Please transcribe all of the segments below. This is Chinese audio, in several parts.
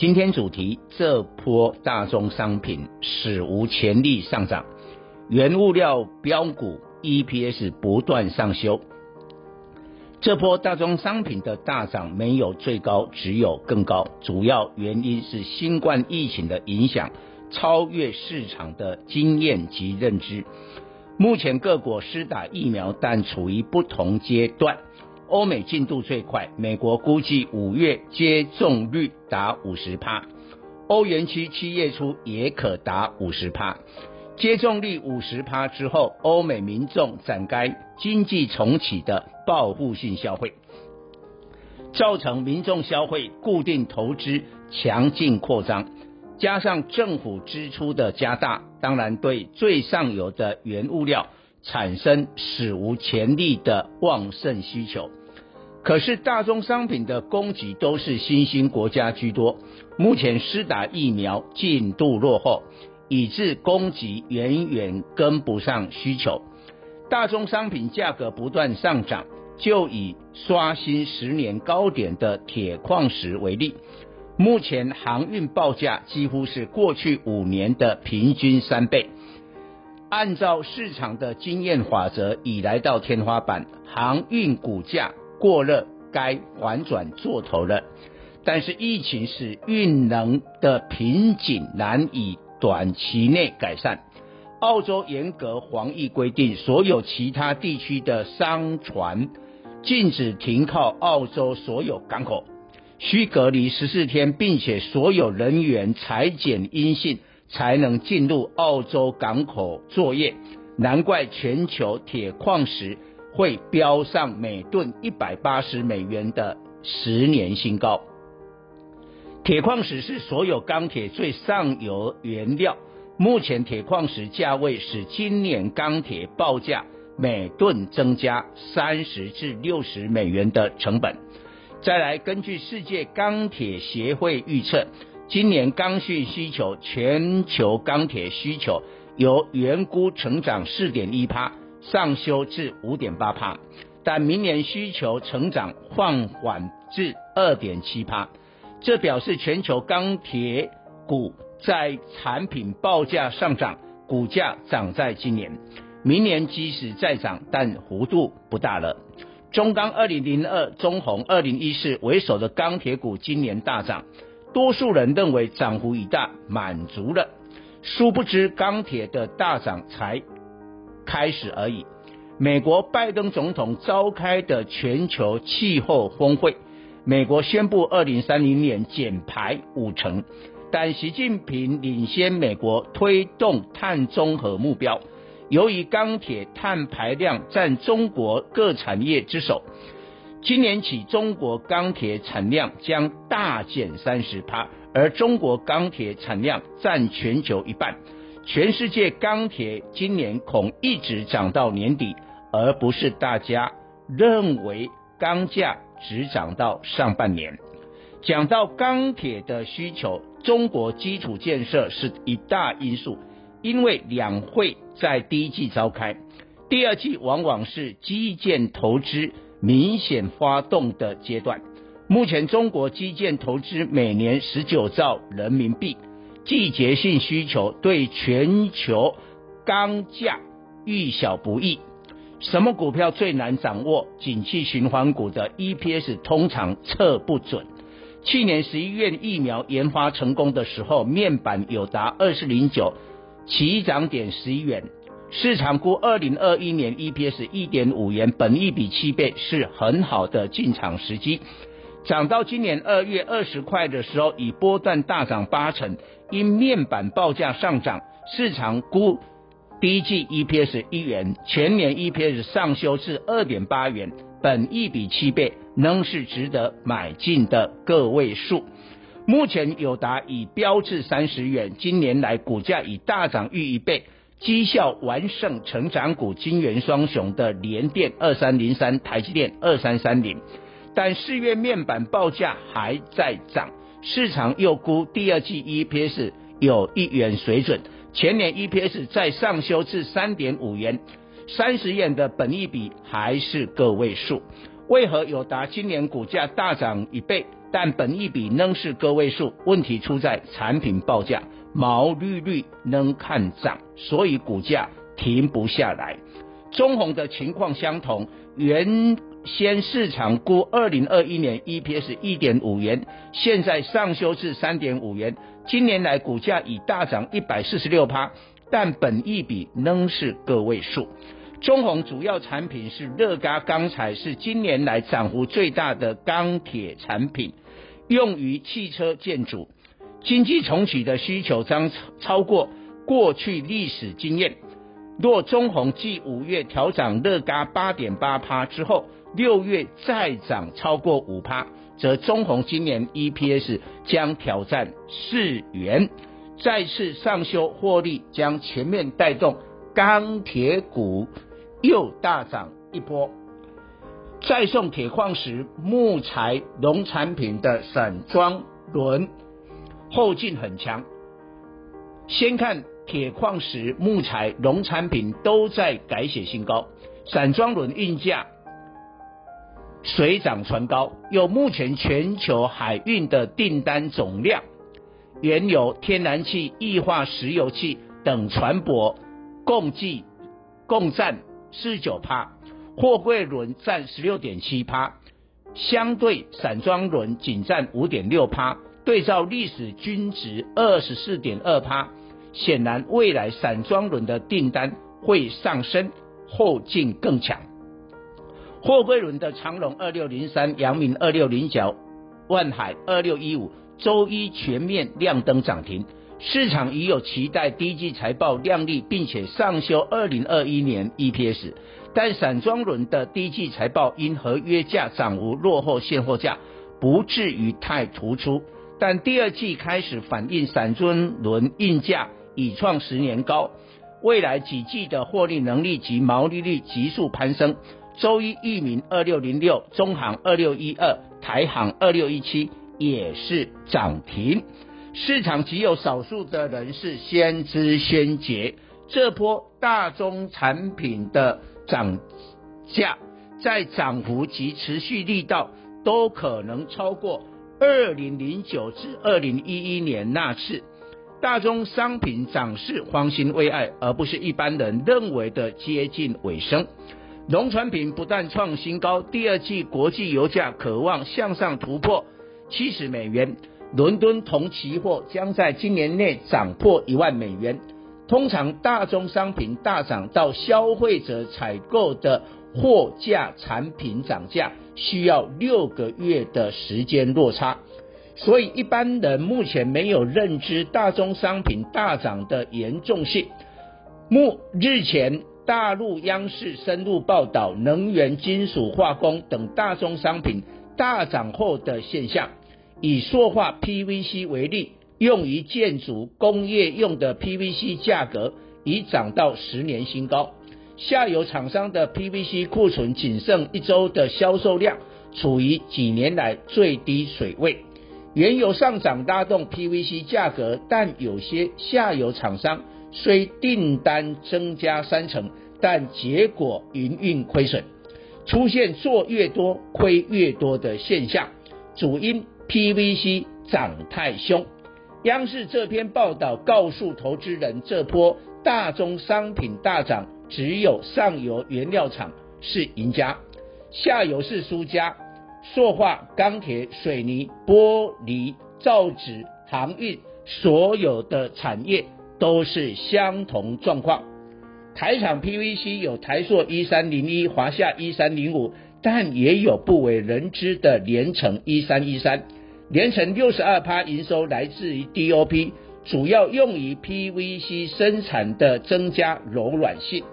今天主题：这波大宗商品史无前例上涨，原物料标股 EPS 不断上修。这波大宗商品的大涨没有最高，只有更高。主要原因是新冠疫情的影响超越市场的经验及认知。目前各国施打疫苗，但处于不同阶段。欧美进度最快，美国估计五月接种率达五十趴，欧元区七月初也可达五十趴。接种率五十趴之后，欧美民众展开经济重启的报复性消费，造成民众消费固定投资强劲扩张，加上政府支出的加大，当然对最上游的原物料产生史无前例的旺盛需求。可是大宗商品的供给都是新兴国家居多，目前施打疫苗进度落后，以致供给远远跟不上需求，大宗商品价格不断上涨。就以刷新十年高点的铁矿石为例，目前航运报价几乎是过去五年的平均三倍。按照市场的经验法则，已来到天花板，航运股价。过热，该反转做头了。但是疫情使运能的瓶颈难以短期内改善。澳洲严格防疫规定，所有其他地区的商船禁止停靠澳洲所有港口，需隔离十四天，并且所有人员采检阴性才能进入澳洲港口作业。难怪全球铁矿石。会飙上每吨一百八十美元的十年新高。铁矿石是所有钢铁最上游原料，目前铁矿石价位使今年钢铁报价每吨增加三十至六十美元的成本。再来，根据世界钢铁协会预测，今年钢讯需求，全球钢铁需求由原估成长四点一趴。上修至五点八帕，但明年需求成长放缓至二点七帕，这表示全球钢铁股在产品报价上涨，股价涨在今年，明年即使再涨，但幅度不大了。中钢二零零二、中红二零一四为首的钢铁股今年大涨，多数人认为涨幅已大，满足了，殊不知钢铁的大涨才。开始而已。美国拜登总统召开的全球气候峰会，美国宣布二零三零年减排五成，但习近平领先美国推动碳中和目标。由于钢铁碳排量占中国各产业之首，今年起中国钢铁产量将大减三十趴，而中国钢铁产量占全球一半。全世界钢铁今年恐一直涨到年底，而不是大家认为钢价只涨到上半年。讲到钢铁的需求，中国基础建设是一大因素，因为两会在第一季召开，第二季往往是基建投资明显发动的阶段。目前中国基建投资每年十九兆人民币。季节性需求对全球钢价遇小不易。什么股票最难掌握？景气循环股的 EPS 通常测不准。去年十一月疫苗研发成功的时候，面板有达二四零九，起涨点十一元。市场估二零二一年 EPS 一点五元，本益比七倍，是很好的进场时机。涨到今年二月二十块的时候，已波段大涨八成。因面板报价上涨，市场估第一季 EPS 一元，全年 EPS 上修至二点八元，本一比七倍，仍是值得买进的个位数。目前友达已标至三十元，今年来股价已大涨逾一倍，绩效完胜成长股金圆双雄的联电二三零三、台积电二三三零，但四月面板报价还在涨，市场又估第二季 EPS 有一元水准，前年 EPS 再上修至三点五元，三十元的本益比还是个位数，为何友达今年股价大涨一倍？但本益比仍是个位数，问题出在产品报价，毛利率仍看涨，所以股价停不下来。中鸿的情况相同，原先市场估二零二一年 EPS 一点五元，现在上修至三点五元，今年来股价已大涨一百四十六趴，但本益比仍是个位数。中鸿主要产品是乐轧钢材，是今年来涨幅最大的钢铁产品，用于汽车建筑。经济重启的需求将超过过去历史经验。若中鸿继五月调涨乐轧八点八趴之后，六月再涨超过五趴，则中鸿今年 EPS 将挑战四元，再次上修获利，将全面带动钢铁股。又大涨一波，再送铁矿石、木材、农产品的散装轮后劲很强。先看铁矿石、木材、农产品都在改写新高，散装轮运价水涨船高。有目前全球海运的订单总量，原油、天然气、液化石油气等船舶共计共占。四十九趴，货柜轮占十六点七趴，相对散装轮仅占五点六趴，对照历史均值二十四点二趴，显然未来散装轮的订单会上升，后劲更强。货柜轮的长荣二六零三、阳明二六零九、万海二六一五，周一全面亮灯涨停。市场已有期待低季财报亮丽，并且上修二零二一年 EPS，但散装轮的低季财报因合约价涨幅落后现货价，不至于太突出。但第二季开始反映散装轮运价已创十年高，未来几季的获利能力及毛利率急速攀升。周一裕民二六零六、中行二六一二、台行二六一七也是涨停。市场只有少数的人是先知先觉，这波大宗产品的涨价，在涨幅及持续力道都可能超过二零零九至二零一一年那次。大宗商品涨势方兴未艾，而不是一般人认为的接近尾声。农产品不但创新高，第二季国际油价可望向上突破七十美元。伦敦铜期货将在今年内涨破一万美元。通常大宗商品大涨到消费者采购的货架产品涨价，需要六个月的时间落差。所以一般人目前没有认知大宗商品大涨的严重性。目日前大陆央视深入报道能源、金属、化工等大宗商品大涨后的现象。以塑化 PVC 为例，用于建筑工业用的 PVC 价格已涨到十年新高。下游厂商的 PVC 库存仅剩一周的销售量，处于几年来最低水位。原油上涨拉动 PVC 价格，但有些下游厂商虽订单增加三成，但结果营运亏损，出现做越多亏越多的现象。主因。PVC 涨太凶，央视这篇报道告诉投资人，这波大宗商品大涨，只有上游原料厂是赢家，下游是输家。塑化、钢铁、水泥、玻璃、造纸、航运，所有的产业都是相同状况。台厂 PVC 有台塑一三零一、华夏一三零五，但也有不为人知的联成一三一三。连成六十二趴营收来自于 DOP，主要用于 PVC 生产的增加柔软性，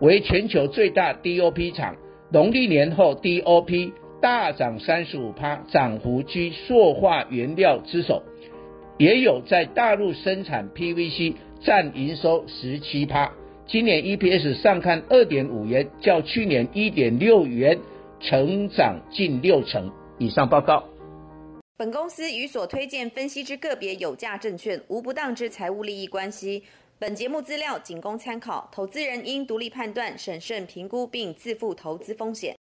为全球最大 DOP 厂。农历年后 DOP 大涨三十五趴，涨幅居塑化原料之首，也有在大陆生产 PVC 占营收十七趴。今年 EPS 上看二点五元，较去年一点六元成长近六成。以上报告。本公司与所推荐分析之个别有价证券无不当之财务利益关系。本节目资料仅供参考，投资人应独立判断、审慎评估并自负投资风险。